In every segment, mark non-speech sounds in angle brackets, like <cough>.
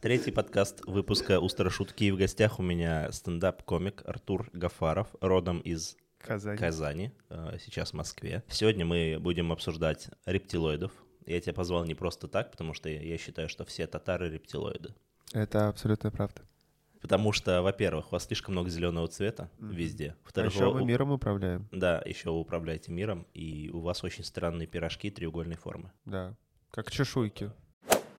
Третий подкаст выпуска «Устро шутки». И в гостях у меня стендап-комик Артур Гафаров, родом из Казань. Казани, э, сейчас в Москве. Сегодня мы будем обсуждать рептилоидов. Я тебя позвал не просто так, потому что я считаю, что все татары рептилоиды. Это абсолютно правда. Потому что, во-первых, у вас слишком много зеленого цвета везде. А Во-вторых, еще у- мы миром управляем. Да, еще вы управляете миром, и у вас очень странные пирожки треугольной формы. Да. Как чешуйки.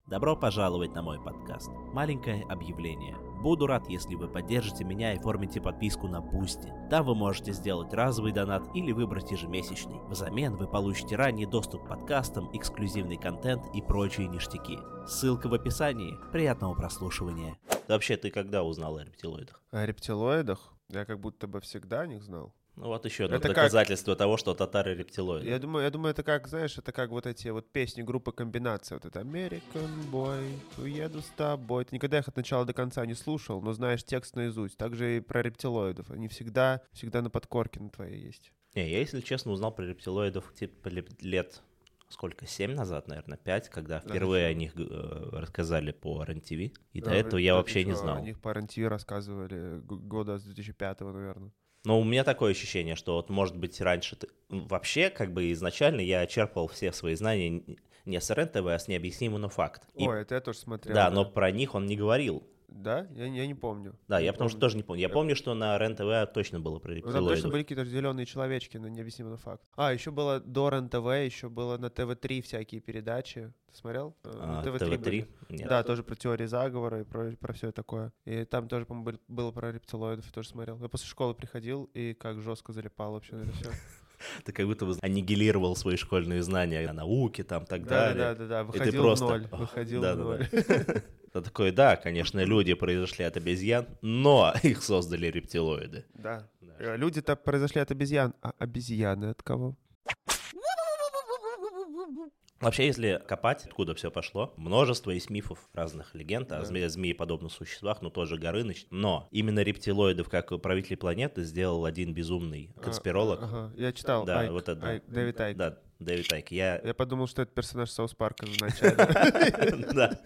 Добро пожаловать на мой подкаст. Маленькое объявление. Буду рад, если вы поддержите меня и оформите подписку на Boosty. Там вы можете сделать разовый донат или выбрать ежемесячный. Взамен вы получите ранний доступ к подкастам, эксклюзивный контент и прочие ништяки. Ссылка в описании. Приятного прослушивания. Вообще, ты когда узнал о рептилоидах? О рептилоидах я как будто бы всегда о них знал. Ну вот еще одно Это как- доказательство того, что татары рептилоиды. Я думаю, я думаю, это как, знаешь, это как вот эти вот песни группы комбинация. Вот это American Boy, уеду с тобой. Ты никогда их от начала до конца не слушал, но знаешь текст наизусть. Также и про рептилоидов. Они всегда, всегда на подкорке на твоей есть. Не, я, если честно, узнал про рептилоидов типа ле- лет сколько, семь назад, наверное, пять, когда впервые о них э, рассказали по РЕН-ТВ. И до Да, этого я да вообще не знал. О них по РЕН-ТВ рассказывали года с 2005 наверное. Но у меня такое ощущение, что вот, может быть, раньше... ты- Вообще, как бы изначально я черпал все свои знания не с РЕН-ТВ, а с необъяснимым, но факт. И- Ой, это я тоже смотрел. да, но про них он не говорил. Да? Я, не- я не помню. Да, Не я потому что помню. тоже не помню. Я помню, что на РЕН-ТВ точно было про Ну, Там рептилоидов. точно были какие-то зеленые человечки, но необъяснимый факт. А, еще было до РЕН-ТВ, еще было на ТВ-3 всякие передачи. Ты смотрел? Э, А, на ТВ-3? были. Нет. Да, тоже про теории заговора и про, про все такое. И там тоже, по-моему, был- было про рептилоидов, я тоже смотрел. Я после школы приходил и как жестко залипал вообще на это все. <laughs> <laughs> Ты как будто бы аннигилировал свои школьные знания о науке, там, так Да, далее. да, да, да, И ты выходил просто- <laughs> в ноль. Выходил да, в <laughs> ноль. Ты такой, да, конечно, люди произошли от обезьян, но их создали рептилоиды. Да. Да. Э, Люди-то произошли от обезьян, а обезьяны от кого? Вообще, если копать, откуда все пошло, множество есть мифов разных легенд о Да. зме- змееподобных существах, ну тоже Горыныч. Но именно рептилоидов, как правители планеты, сделал один безумный конспиролог. А, Ага, я читал. Да, Айк, вот это. Айк, Дэвид Айк. Да, Дэвид Айк. Я... Я подумал, что это персонаж Соус Парка в начале. <laughs> Да.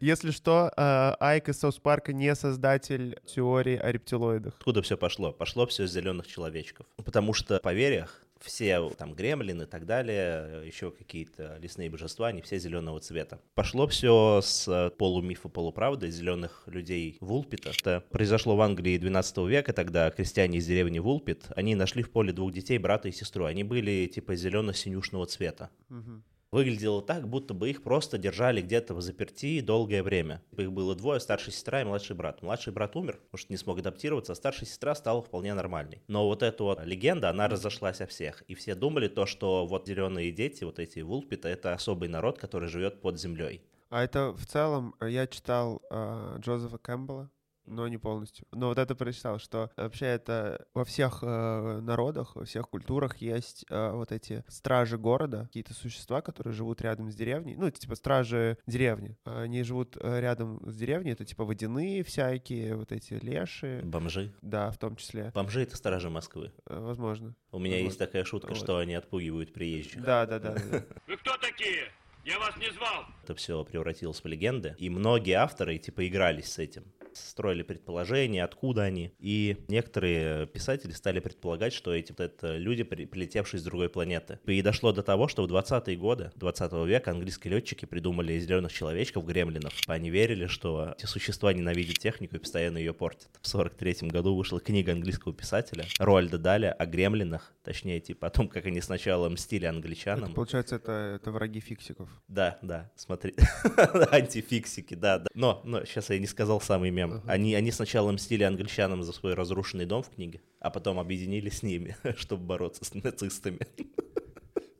Если что, э, Айк из Соус Парка не создатель теории о рептилоидах. Откуда все пошло? Пошло все с зеленых человечков. Потому что, в поверьях, все там гремлины и так далее, еще какие-то лесные божества, они все зеленого цвета. Пошло все с э, полумифа, полуправды зеленых людей Вулпита. Это произошло в Англии 12 века, тогда крестьяне из деревни Вулпит, они нашли в поле двух детей, брата и сестру. Они были типа зелено-синюшного цвета. Мгм. Выглядело так, будто бы их просто держали где-то в заперти долгое время. Их было двое, старшая сестра и младший брат. Младший брат умер, потому что не смог адаптироваться, а старшая сестра стала вполне нормальной. Но вот эта вот легенда, она разошлась о всех. И все думали то, что вот зеленые дети, вот эти вулпита, это особый народ, который живет под землей. А это в целом, э, я читал э, Джозефа Кэмпбелла, но не полностью. Но вот это прочитал, что вообще это во всех э, народах, во всех культурах есть э, вот эти стражи города, какие-то существа, которые живут рядом с деревней. Ну, это типа стражи деревни. Они живут э, рядом с деревней, это типа водяные всякие, вот эти леши. Бомжи. Да, в том числе. Бомжи — это стражи Москвы. Э, Возможно. У меня Вот. есть такая шутка, Вот. что они отпугивают приезжих. Да, да, да. да. <laughs> Вы кто такие? Я вас не звал. это все превратилось в легенды. И многие авторы типа игрались с этим. Строили предположения, откуда они. И некоторые писатели стали предполагать, что эти вот это люди, при- прилетевшие с другой планеты. И дошло до того, что в 20-е годы 20 века английские летчики придумали зеленых человечков, гремлинов. Они верили, что эти существа ненавидят технику и постоянно ее портят. В 43 году вышла книга английского писателя Роальда Даля о гремлинах. Точнее, типа о том, как они сначала мстили англичанам. Это, получается, это, это враги фиксиков. Да, да, смотри. <laughs> Антификсики, да, да. Но, но сейчас я не сказал самый мем. Они, они сначала мстили англичанам за свой разрушенный дом в книге, а потом объединились с ними, <laughs> чтобы бороться с нацистами.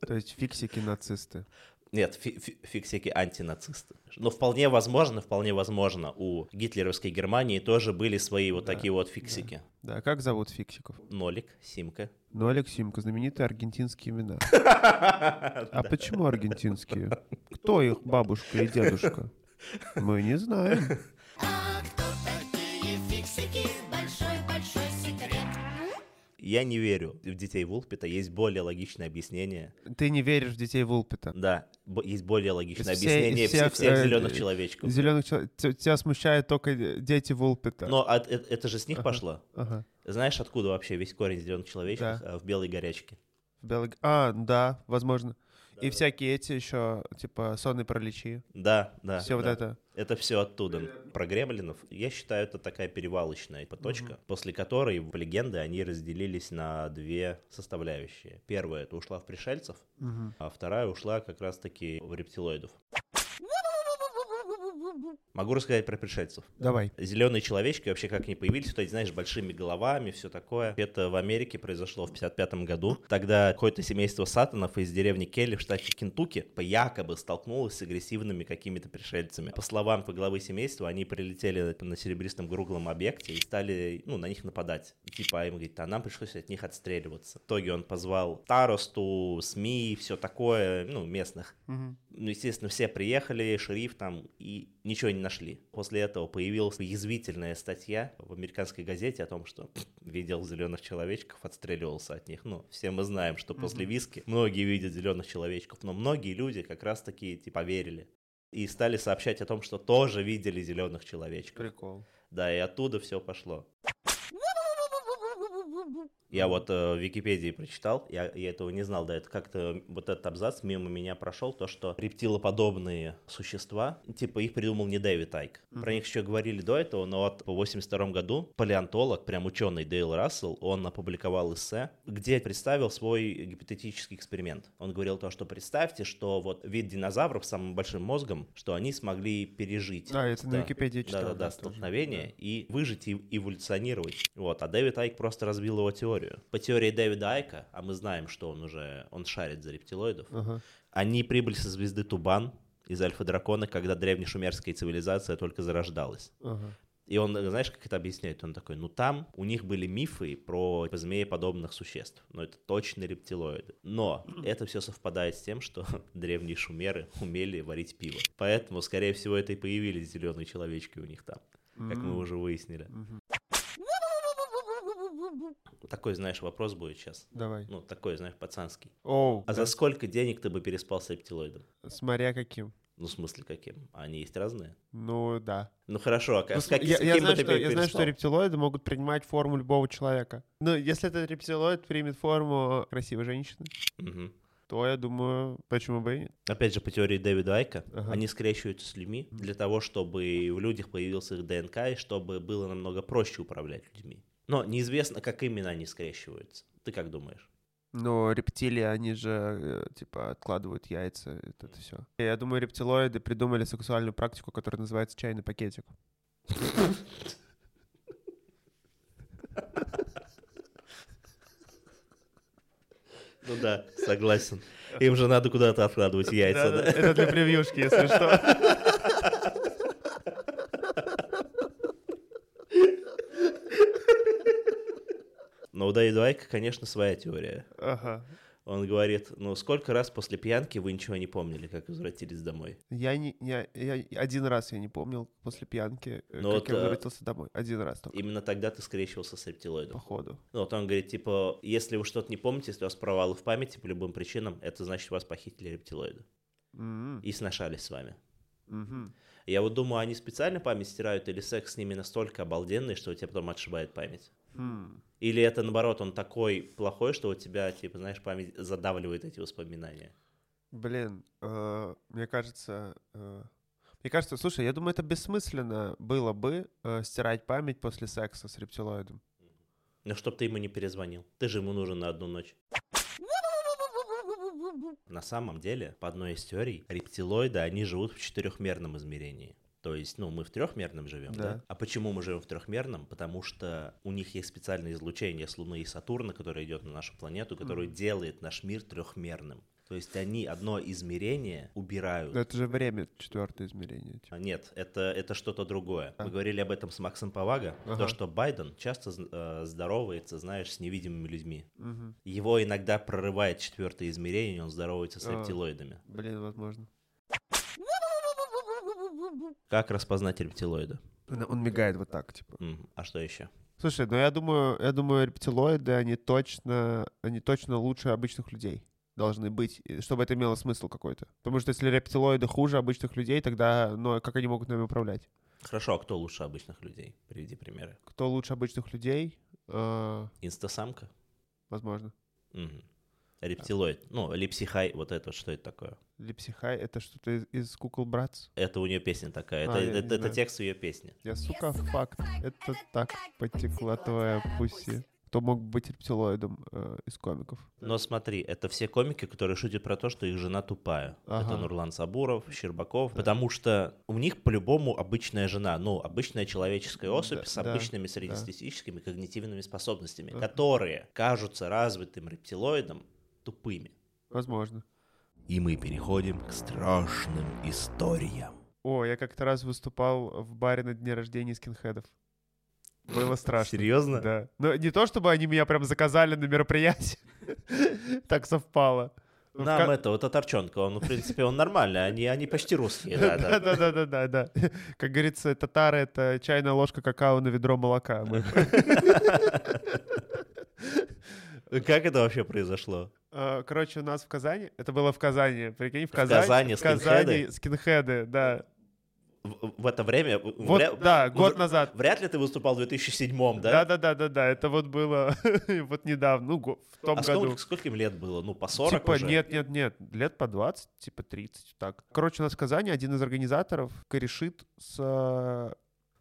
То есть фиксики-нацисты. Нет, фи- фи- фиксики антинацисты. Но вполне возможно, вполне возможно, у гитлеровской Германии тоже были свои вот Да, такие вот фиксики. Да, как зовут фиксиков? Нолик, Симка. Нолик, Симка, знаменитые аргентинские имена. <laughs> А почему аргентинские? Кто их бабушка и дедушка? Мы не знаем. <laughs> А фиксики? Большой-большой секрет. Я не верю в детей Вулпита. Есть более логичное объяснение. Ты не веришь в детей Вулпита? Да, есть более логичное Из всей- объяснение всех, всех, всех зеленых э, человечков. Зеленых человек. Тебя смущают только дети Вулпита. Но от- э- это же с них Ага. пошло. Ага. Знаешь, откуда вообще весь корень зеленых человечков? Да. А, В белой горячке. В белой- А, да, возможно. И Да. всякие эти еще, типа, сонные параличи. Да, да. Все вот да. это. Это все оттуда. Про гремлинов, я считаю, это такая перевалочная точка, после которой, по легенде, они разделились на две составляющие. Первая — это ушла в пришельцев, Мгм. а вторая ушла как раз-таки в рептилоидов. Могу рассказать про пришельцев. Давай. Зеленые человечки вообще как они появились, вот эти, знаешь, большими головами, все такое. Это в Америке произошло в 55 году. Тогда какое-то семейство сатанов из деревни Келли в штате Кентукки по- якобы столкнулось с агрессивными какими-то пришельцами. По словам главы семейства, они прилетели на серебристом круглом объекте и стали, ну, на них нападать. Типа, а им говорит, а нам пришлось от них отстреливаться. В итоге он позвал старосту, СМИ, все такое, ну, местных. Мгм. Ну, естественно, все приехали, шериф там, и ничего не нашли. После этого появилась язвительная статья в американской газете о том, что <clears throat> видел зеленых человечков, отстреливался от них. Ну, все мы знаем, что после виски многие видят зеленых человечков, но многие люди как раз-таки типа верили. И стали сообщать о том, что тоже видели зеленых человечков. Прикол. Да, и оттуда все пошло. Я вот э, в Википедии прочитал, я, я этого не знал, да, это как-то вот этот абзац мимо меня прошел, то, что рептилоподобные существа, типа их придумал не Дэвид Айк. Про них еще говорили до этого, но вот в 82 году палеонтолог, прям ученый Дейл Рассел, он опубликовал эссе, где представил свой гипотетический эксперимент. Он говорил то, что представьте, что вот вид динозавров с самым большим мозгом, что они смогли пережить. А, это на Википедии читал, Да-да-да, да, столкновение и выжить и эволюционировать. Вот, а Дэвид Айк просто разбил его теорию. По теории Дэвида Айка, а мы знаем, что он уже, он шарит за рептилоидов, Ага. они прибыли со звезды Тубан из Альфа-Дракона, когда древнешумерская цивилизация только зарождалась. Ага. И он, знаешь, как это объясняет? Он такой, ну там у них были мифы про змееподобных существ, но это точно рептилоиды. Но это все совпадает с тем, что <laughs> древние шумеры умели варить пиво. Поэтому, скорее всего, это и появились зеленые человечки у них там, как мы уже выяснили. Мгм. Такой, знаешь, вопрос будет сейчас. Давай. Ну, такой, знаешь, пацанский. Оу, А да. за сколько денег ты бы переспал с рептилоидом? смотря каким. Ну, в смысле, каким? Они есть разные? Ну, да. Ну, хорошо, а Ну, с, см- как- я, с я каким бы знаю, ты что, я знаю, что рептилоиды могут принимать форму любого человека. Ну, если этот рептилоид примет форму красивой женщины, Мгм. то я думаю, почему бы и нет. Опять же, по теории Дэвида Айка, Ага. они скрещиваются с людьми для того, чтобы в людях появился их ДНК и чтобы было намного проще управлять людьми. Но неизвестно, как именно они скрещиваются. Ты как думаешь? Но рептилии, они же, э, типа, откладывают яйца, это, все. Я думаю, рептилоиды придумали сексуальную практику, которая называется чайный пакетик. Ну да, согласен. Им же надо куда-то откладывать яйца, да? Это для превьюшки, если что. Но у Дэвида Айка, конечно, своя теория. Ага. Он говорит, ну сколько раз после пьянки вы ничего не помнили, как возвратились домой? Я не, я, я один раз я не помнил после пьянки, э, Ну как вот, я э, возвратился домой. Один раз только, Именно тогда ты скрещивался с рептилоидом. походу. Ну, вот он говорит, типа, если вы что-то не помните, если у вас провалы в памяти по любым причинам, это значит, вас похитили рептилоиды. М, И сношались с вами. мгм. Я вот думаю, они специально память стирают, или секс с ними настолько обалденный, что у тебя потом отшибает память? Или это, наоборот, он такой плохой, что у тебя, типа, знаешь, память задавливает эти воспоминания? Блин, э, мне кажется... э, Мне кажется, слушай, я думаю, это бессмысленно было бы э, стирать память после секса с рептилоидом. Ну, чтоб ты ему не перезвонил. Ты же ему нужен на одну ночь. На самом деле, по одной из теорий, рептилоиды, они живут в четырехмерном измерении. То есть, ну, мы в трехмерном живем, да. Да. А почему мы живем в трехмерном? Потому что у них есть специальное излучение с Луны и Сатурна, которое идет на нашу планету, которое делает наш мир трехмерным. То есть они одно измерение убирают. Но это же время, четвертое измерение. типа. А, Нет, это, это что-то другое. А. Мы говорили об этом с Максом Повага, то, Ага. что Байден часто э, здоровается, знаешь, с невидимыми людьми. Мгм. Его иногда прорывает четвертое измерение, и он здоровается с А. рептилоидами. Блин, возможно. Как распознать рептилоида? Он мигает вот так, типа. А что еще? Слушай, ну я думаю, я думаю, рептилоиды, они точно, они точно лучше обычных людей должны быть, и чтобы это имело смысл какой-то. Потому что если рептилоиды хуже обычных людей, тогда, ну, как они могут нами управлять? Хорошо, а кто лучше обычных людей? Приведи примеры. Кто лучше обычных людей? Э, Инстасамка? возможно. Мгм. Рептилоид. Ну, липсихай, вот это, что это такое? Липсихай — это что-то из, из Кукол Братс? Это у нее песня такая. А, это, я не это, это знаю. текст ее песни. Я, сука, факт. Это так потекла твоя пуси. Кто мог быть рептилоидом э, из комиков? Но смотри, это все комики, которые шутят про то, что их жена тупая. Ага. Это Нурлан Сабуров, Щербаков. Потому что у них по-любому обычная жена, ну, обычная человеческая особь Да, с да, обычными среднестатистическими когнитивными способностями, Ага. которые кажутся развитым рептилоидом тупыми. Возможно. И мы переходим к страшным историям. О, я как-то раз выступал в баре на дне рождения скинхедов. Было страшно. Серьезно? Да. Но не то, чтобы они меня прям заказали на мероприятие. <laughs> Так совпало. Ну, Нам это, вот Татарчонка, он, в принципе, он нормальный, они, они почти русские, да, да. Да, да, да. Как говорится, татары — это чайная ложка какао на ведро молока. <laughs> Как это вообще произошло? Э, Короче, у нас в Казани, это было в Казани, прикинь, в Казани. Казани в Казани скинхеды? скинхеды, да. В, в это время... в- Вот, вря- да, год в- назад. Вряд ли ты выступал в 2007 да? Да, да, да, да, да. Это вот было <laughs> вот недавно, ну, в том а году. сколько, сколько им лет было? Ну, по 40 Типа, уже? нет, нет, нет, лет по 20, типа 30, так. Короче, у нас в Казани один из организаторов корешит с... э,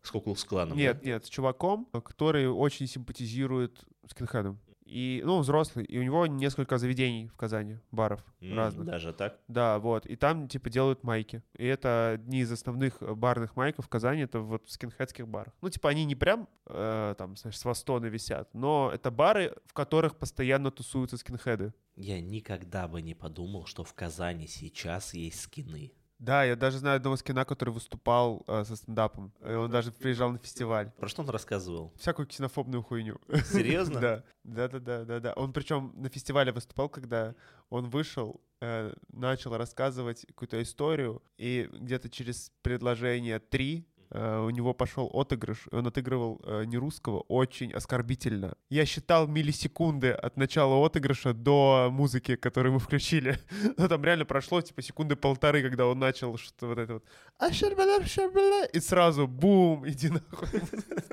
С Куклукс-кланом, Нет, да? нет, с чуваком, который очень симпатизирует скинхедом. И, ну, взрослый, и у него несколько заведений в Казани, баров М, разных. Даже так? Да, вот. И там, типа, делают майки. И это одни из основных э, барных майков в Казани, это вот в скинхедских барах. Ну, типа, они не прям, э, там, знаешь, с востона висят, но это бары, в которых постоянно тусуются скинхеды. Я никогда бы не подумал, что в Казани сейчас есть скины. Да, я даже знаю одного скина, который выступал э, со стендапом. И он даже приезжал на фестиваль. Про что он рассказывал? Всякую ксенофобную хуйню. Серьезно? <laughs> Да, да, да, да, да, да. Он причем на фестивале выступал, когда он вышел, э, начал рассказывать какую-то историю, и где-то через предложение три у него пошел отыгрыш, он отыгрывал э, не русского очень оскорбительно. Я считал миллисекунды от начала отыгрыша до музыки, которую мы включили. <laughs> Ну, там реально прошло, типа, секунды полторы, когда он начал что-то вот это вот «А щербаля, щербаля», и сразу бум, <laughs> иди нахуй.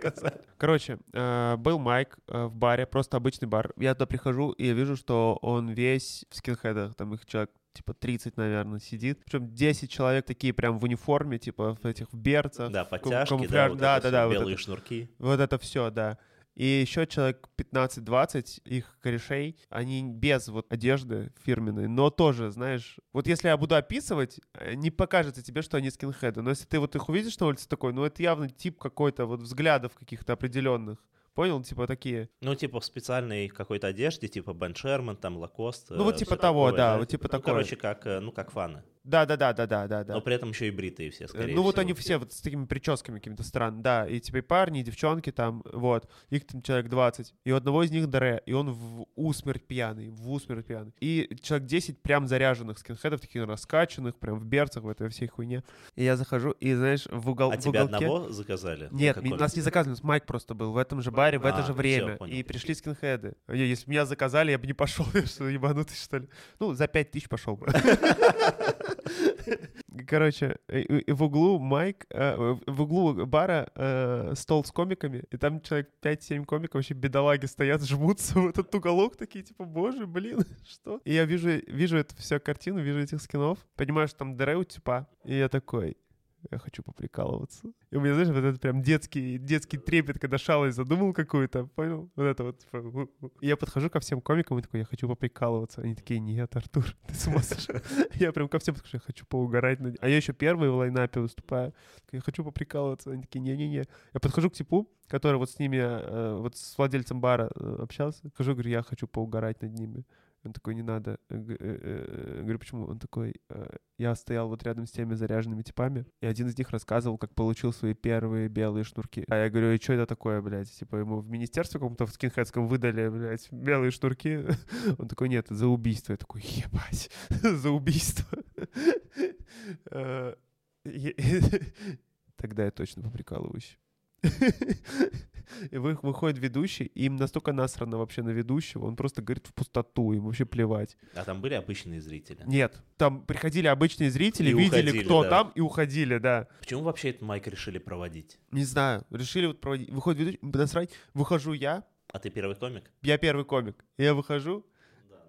<laughs> Короче, э, был Майк э, в баре, просто обычный бар. Я туда прихожу, и я вижу, что он весь в скинхедах, там их человек типа 30, наверное, сидит. Причем 10 человек такие прям в униформе, типа в этих в берцах. Да, подтяжки, камуфляж- да, вот да, да, да, вот белые это. шнурки. Вот это все, да. И еще человек 15-20 их корешей, они без вот одежды фирменной, но тоже, знаешь, вот если я буду описывать, э, не покажется тебе, что они скинхеды, но если ты вот их увидишь на улице такой, ну это явно тип какой-то вот взглядов каких-то определенных. Понял? Типа такие. Ну, типа в специальной какой-то одежде, типа Бен Шерман, там, Лакост. Ну, вот э, типа того, такое, да, вот типа Ну, такое. Короче, как, э, ну, как фаны. Да, да, да, да, да, да, да. Но при этом еще и бритые все, скорее Ну вот всего. они все вот с такими прическами какими-то странными, да, и типа и парни, и девчонки там, вот, их там человек 20, и у одного из них Дре, и он в усмерть пьяный, в усмерть пьяный, и человек 10 прям заряженных скинхедов, таких раскачанных, прям в берцах, в этой всей хуйне, и я захожу, и знаешь, в, угол, А в тебя уголке... одного заказали? Ну, Нет, он? нас не заказывали, у нас Майк просто был в этом же баре, в это А, же всё, время. понял. и пришли скинхеды. Если бы меня заказали, я бы не пошел, <laughs> я что, ебанутый, что ли? Ну, за пять тысяч пошел бы. <laughs> Короче, в углу Майк, э, в углу бара э, стол с комиками, и там человек 5-7 комиков, вообще бедолаги стоят, жмутся в этот уголок, такие типа, боже, блин, <laughs> что? И я вижу, вижу эту всю картину, вижу этих скинов, понимаю, что там дыре у типа, и я такой, я хочу поприкалываться. И у меня, знаешь, вот этот прям детский, детский трепет, когда шалость задумал какую-то, понял? Вот это вот. Типа. И я подхожу ко всем комикам и такой, я хочу поприкалываться. Они такие, нет, Артур, ты с ума сошел. <laughs> Я прям ко всем подхожу, я хочу поугарать. А я еще первый в лайнапе выступаю. Такой, Я хочу поприкалываться. Они такие, не-не-не. Я подхожу к типу, который вот с ними, э, вот с владельцем бара э, общался. Хожу, говорю, я хочу поугарать над ними. Он такой, не надо. Э, э, Говорю, почему? Он такой, «Э, я стоял вот рядом с теми заряженными типами, и один из них рассказывал, как получил свои первые белые шнурки. А я говорю, и что это такое, блядь? Типа ему в министерстве каком-то в скинхедском выдали, блядь, белые шнурки. <laughs> Он такой, нет, за убийство. Я такой, ебать, <laughs> за убийство. <laughs> Тогда я точно поприкалываюсь. <laughs> И вы- выходит ведущий, и им настолько насрано вообще на ведущего, он просто говорит в пустоту, им вообще плевать. А там были обычные зрители? Нет, там приходили обычные зрители, И видели, уходили, кто да. там, и уходили, да. Почему вообще этот майк решили проводить? Не знаю, решили вот проводить. Выходит ведущий, насрать, выхожу я, А ты первый комик? я первый комик, я выхожу,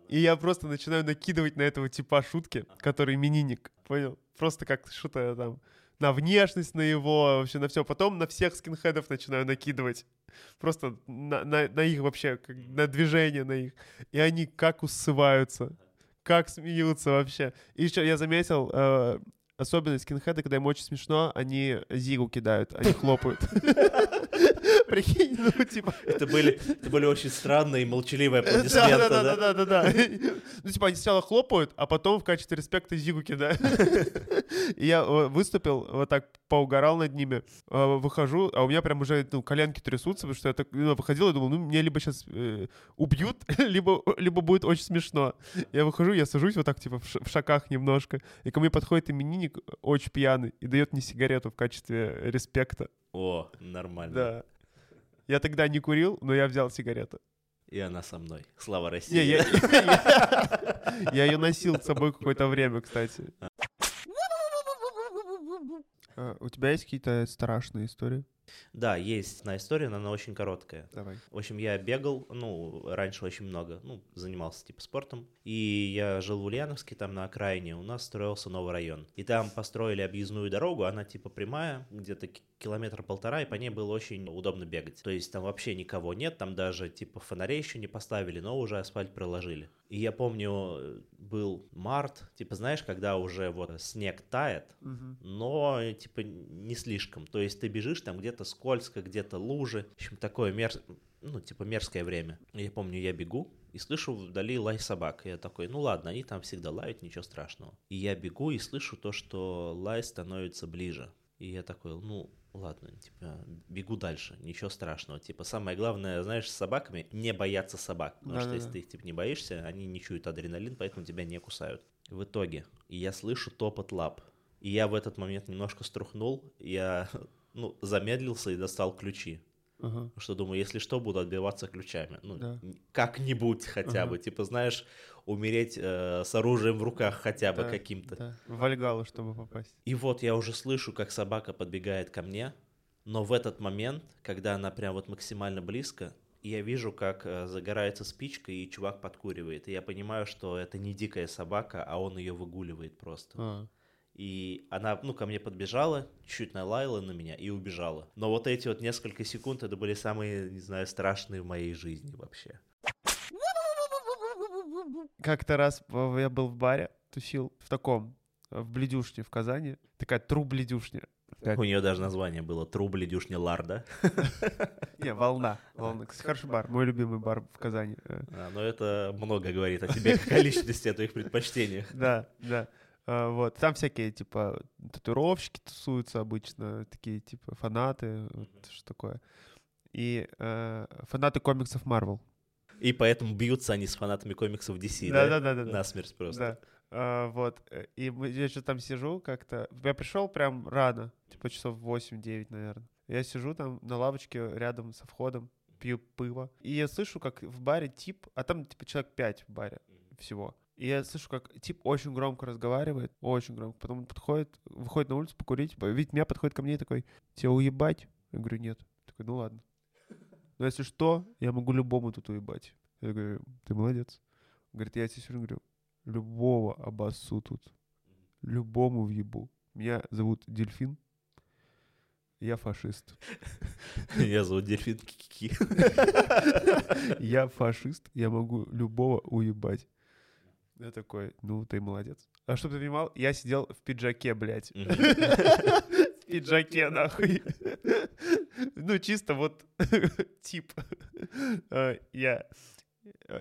и я просто начинаю накидывать на этого типа шутки, который именинник, понял? Просто как что-то там на внешность, на его, вообще на все. Потом на всех скинхедов начинаю накидывать. Просто на, на- на их вообще, на движение на их. И они как усываются, как смеются вообще. И еще я заметил, э, особенность скинхеда, когда им очень смешно, они зигу кидают, они хлопают. <laughs> Прикинь, ну типа... Это были, это были очень странные и молчаливые аплодисменты, да, да, да? да, да, да, да. Ну, типа, они сначала хлопают, а потом в качестве респекта зигу кидают. И я э, выступил, вот так поугарал над ними, э, выхожу, а у меня прям уже ну, коленки трясутся, потому что я так ну, выходил и думал, ну, меня либо сейчас убьют, <laughs> либо, либо будет очень смешно. Я выхожу, я сажусь вот так, типа, в ш- в шагах немножко, и ко мне подходит именинник, очень пьяный, и дает мне сигарету в качестве респекта. О, нормально. Да. Я тогда не курил, но я взял сигарету. И она со мной. Слава России. Не, я, <laughs> я, я ее носил с собой какое-то время, кстати. <laughs> А, У тебя есть какие-то страшные истории? Да, есть одна история, но она очень короткая. Давай. В общем, я бегал, ну, раньше очень много, ну, занимался типа спортом. И я жил в Ульяновске, там на окраине, у нас строился новый район. И там построили объездную дорогу, она типа прямая, где-то ки- километр полтора, и по ней было очень удобно бегать. То есть там вообще никого нет, там даже типа фонарей еще не поставили, но уже асфальт проложили. И я помню, был март, типа знаешь, когда уже вот снег тает, но э, типа не слишком. То есть ты бежишь, там где-то скользко, где-то лужи. В общем, такое мер... ну, типа мерзкое время. Я помню, я бегу и слышу вдали лай собак. Я такой, ну ладно, они там всегда лают, ничего страшного. И я бегу и слышу то, что лай становится ближе. И я такой, ну, ладно, типа, бегу дальше, ничего страшного. Типа, самое главное, знаешь, с собаками не бояться собак. Потому что Да-да-да. если ты их, типа, не боишься, они не чуют адреналин, поэтому тебя не кусают. В итоге, я слышу топот лап. И я в этот момент немножко струхнул, я, ну, замедлился и достал ключи. Ага. Что думаю, если что, буду отбиваться ключами. Ну, Да. как-нибудь хотя Ага. бы. Типа, знаешь, умереть э, с оружием в руках хотя бы Да, каким-то. Да. В Вальгалу, чтобы попасть. И вот я уже слышу, как собака подбегает ко мне, но в этот момент, когда она прям вот максимально близко, я вижу, как э, загорается спичка, и чувак подкуривает. И я понимаю, что это не дикая собака, а он ее выгуливает просто. А. И она, ну, ко мне подбежала, чуть налаяла на меня и убежала. Но вот эти вот несколько секунд, это были самые, не знаю, страшные в моей жизни вообще. Как-то раз я был в баре, тусил в таком, в Бледюшне в Казани. Такая тру Бледюшня. Так. У нее даже название было «Трубли дюшня Ларда». <laughs> Не, волна. Волна. Кстати, хороший бар. Мой любимый бар в Казани. Э, А, Но это много говорит о тебе, как о личности, о твоих предпочтениях. Да, да. А, Вот. Там всякие, типа, татуировщики тусуются обычно, такие, типа, фанаты, вот что такое. И э, фанаты комиксов Марвел. И поэтому бьются они с фанатами комиксов DC, да? Да-да-да-да. Насмерть просто. Да. А, вот. э, И я что там сижу как-то. Я пришел прям рано, типа часов 8-9, наверное. Я сижу там на лавочке рядом со входом, пью пиво. И я слышу, как в баре тип, а там типа человек 5 в баре всего. И я слышу, как тип очень громко разговаривает, очень громко. Потом он подходит, выходит на улицу покурить, видит меня, подходит ко мне и такой, тебя уебать? Я говорю, нет. Такой, ну ладно. Но если что, я могу любому тут уебать. Я говорю, ты молодец. Говорит, я тебе сегодня говорю, любого обоссу тут. Любому въебу. Меня зовут Дельфин. Я фашист. <laughs> Я зовут Дельфин Кики. <laughs> Я фашист. Я могу любого уебать. Я такой, ну ты молодец. А чтобы ты понимал, я сидел в пиджаке, блядь. В пиджаке, нахуй. Ну, чисто вот <laughs> тип. А, Я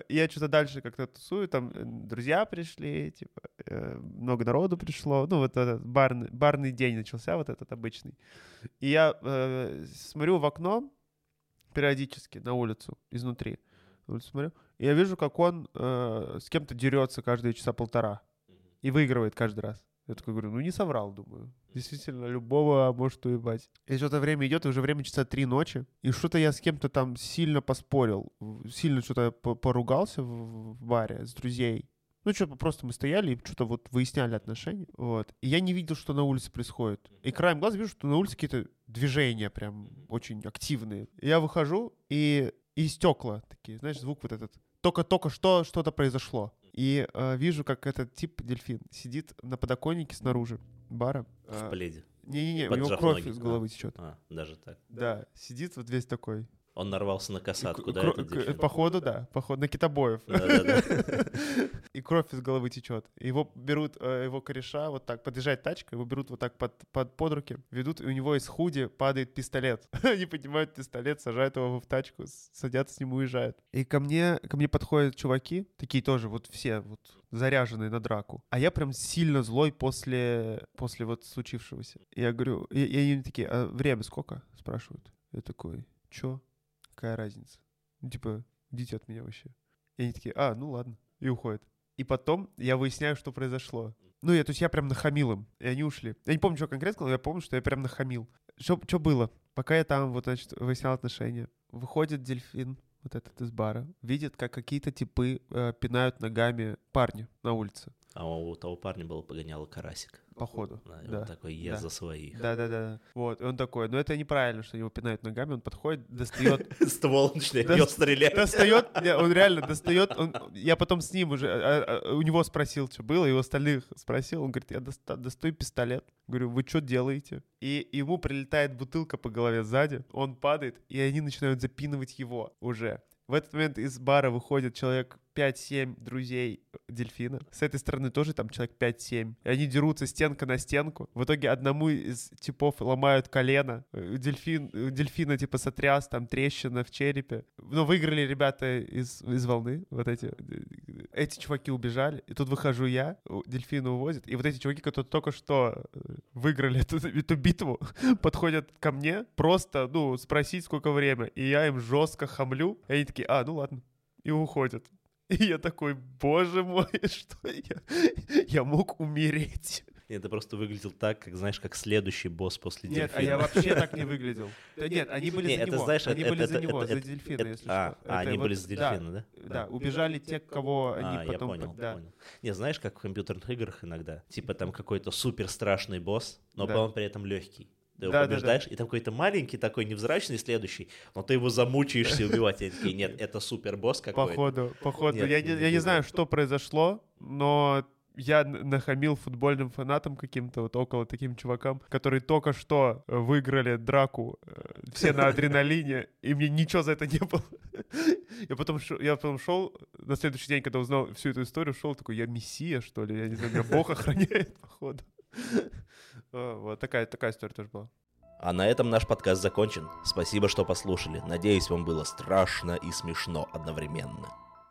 я что-то дальше как-то тусую, там э, друзья пришли, типа, э, много народу пришло, ну, вот этот барный, барный день начался, вот этот обычный. И я э, смотрю в окно периодически на улицу изнутри, улицу смотрю, и я вижу, как он э, с кем-то дерется каждые часа полтора и выигрывает каждый раз. Я такой говорю, ну не соврал, думаю. Действительно, любого может уебать. И что-то время идет, и уже время часа три ночи. И что-то я с кем-то там сильно поспорил. Сильно что-то по- поругался в, в баре с друзей. Ну, что-то просто мы стояли и что-то вот выясняли отношения. Вот. И я не видел, что на улице происходит. И краем глаза вижу, что на улице какие-то движения прям очень активные. И я выхожу, и, и стекла такие, знаешь, звук вот этот. Только-только что что-то произошло. И э, вижу, как этот тип дельфин сидит на подоконнике снаружи бара. В пледе. Не-не-не, у него кровь ноги. из головы А. течет. А, даже так. Да, сидит вот весь такой. Он нарвался на касатку, да? Походу, да. Походу, на китобоев. <laughs> И кровь из головы течет. Его берут, э, его кореша, вот так, подъезжает тачка, его берут вот так под, руки, ведут, и у него из худи падает пистолет. <laughs> Они поднимают пистолет, сажают его в тачку, садятся с ним, уезжают. И ко мне, ко мне подходят чуваки, такие тоже, вот все, вот заряженные на драку. А я прям сильно злой после, после вот случившегося. Я говорю, и, и они такие, а время сколько? Спрашивают. Я такой, чё? Какая разница? Ну, типа, идите от меня вообще. И они такие, а, ну ладно. И уходят. И потом я выясняю, что произошло. Ну, я, то есть я прям нахамил им, и они ушли. Я не помню, что конкретно, но я помню, что я прям нахамил. Что, что было? Пока я там, вот, значит, выяснял отношения, выходит дельфин, вот этот из бара, видит, как какие-то типы э, пинают ногами парня на улице, А у того парня было погоняло карасик. походу. Да, и он Да. такой, я да. за своих. Да-да-да. Вот, и он такой, ну это неправильно, что его пинают ногами, он подходит, достает <laughs> Ствол начинает Да с- стрелять. достает, он реально достает, я потом с ним уже, а, а, у него спросил, что было, и у остальных спросил, он говорит, я доста- достаю пистолет, говорю, вы что делаете? И ему прилетает бутылка по голове сзади, он падает, и они начинают запинывать его уже. В этот момент из бара выходит человек 5-7 друзей дельфина. С этой стороны тоже там человек 5-7. И они дерутся стенка на стенку. В итоге одному из типов ломают колено. Э, Дельфин, у дельфина типа сотряс, там трещина в черепе. Но выиграли ребята из, из волны. Вот эти. Эти чуваки убежали. И тут выхожу я, дельфина увозят. И вот эти чуваки, которые только что э, выиграли <laughs> эту, эту битву, <laughs> подходят ко мне просто, ну, спросить, сколько время. И я им жестко хамлю. И они такие, а, ну ладно. И уходят. <laughs> И я такой, боже мой, что я... Я мог умереть. Нет, ты просто выглядел так, как, знаешь, как следующий босс после Нет, а дельфина. я вообще так не <laughs> выглядел. Да нет, они были Не, за это него. знаешь, они это- были за это- него, это- за дельфина, это- если а, что. а, Это они вот- были с да, дельфина, да? Да, убежали те, кого они А, я потом... понял, да. понял. Не, знаешь, как в компьютерных играх иногда? Типа там какой-то супер страшный босс, но Да. он при этом легкий. Ты его Да, да, да. побеждаешь, и там какой-то маленький такой невзрачный следующий, но ты его замучаешься убивать. Они такие, нет, это супер босс какой-то. Походу, походу. Нет, я, не, я не знаю, что произошло, но я нахамил футбольным фанатам каким-то, вот около таким чувакам, которые только что э, выиграли драку, э, все на адреналине, и мне ничего за это не было. Я потом, я потом шел, на следующий день, когда узнал всю эту историю, шел такой, я мессия, что ли? Я не знаю, меня Бог <laughs> охраняет, походу. А, Вот такая, такая история тоже была. А на этом наш подкаст закончен. Спасибо, что послушали. Надеюсь, вам было страшно и смешно одновременно.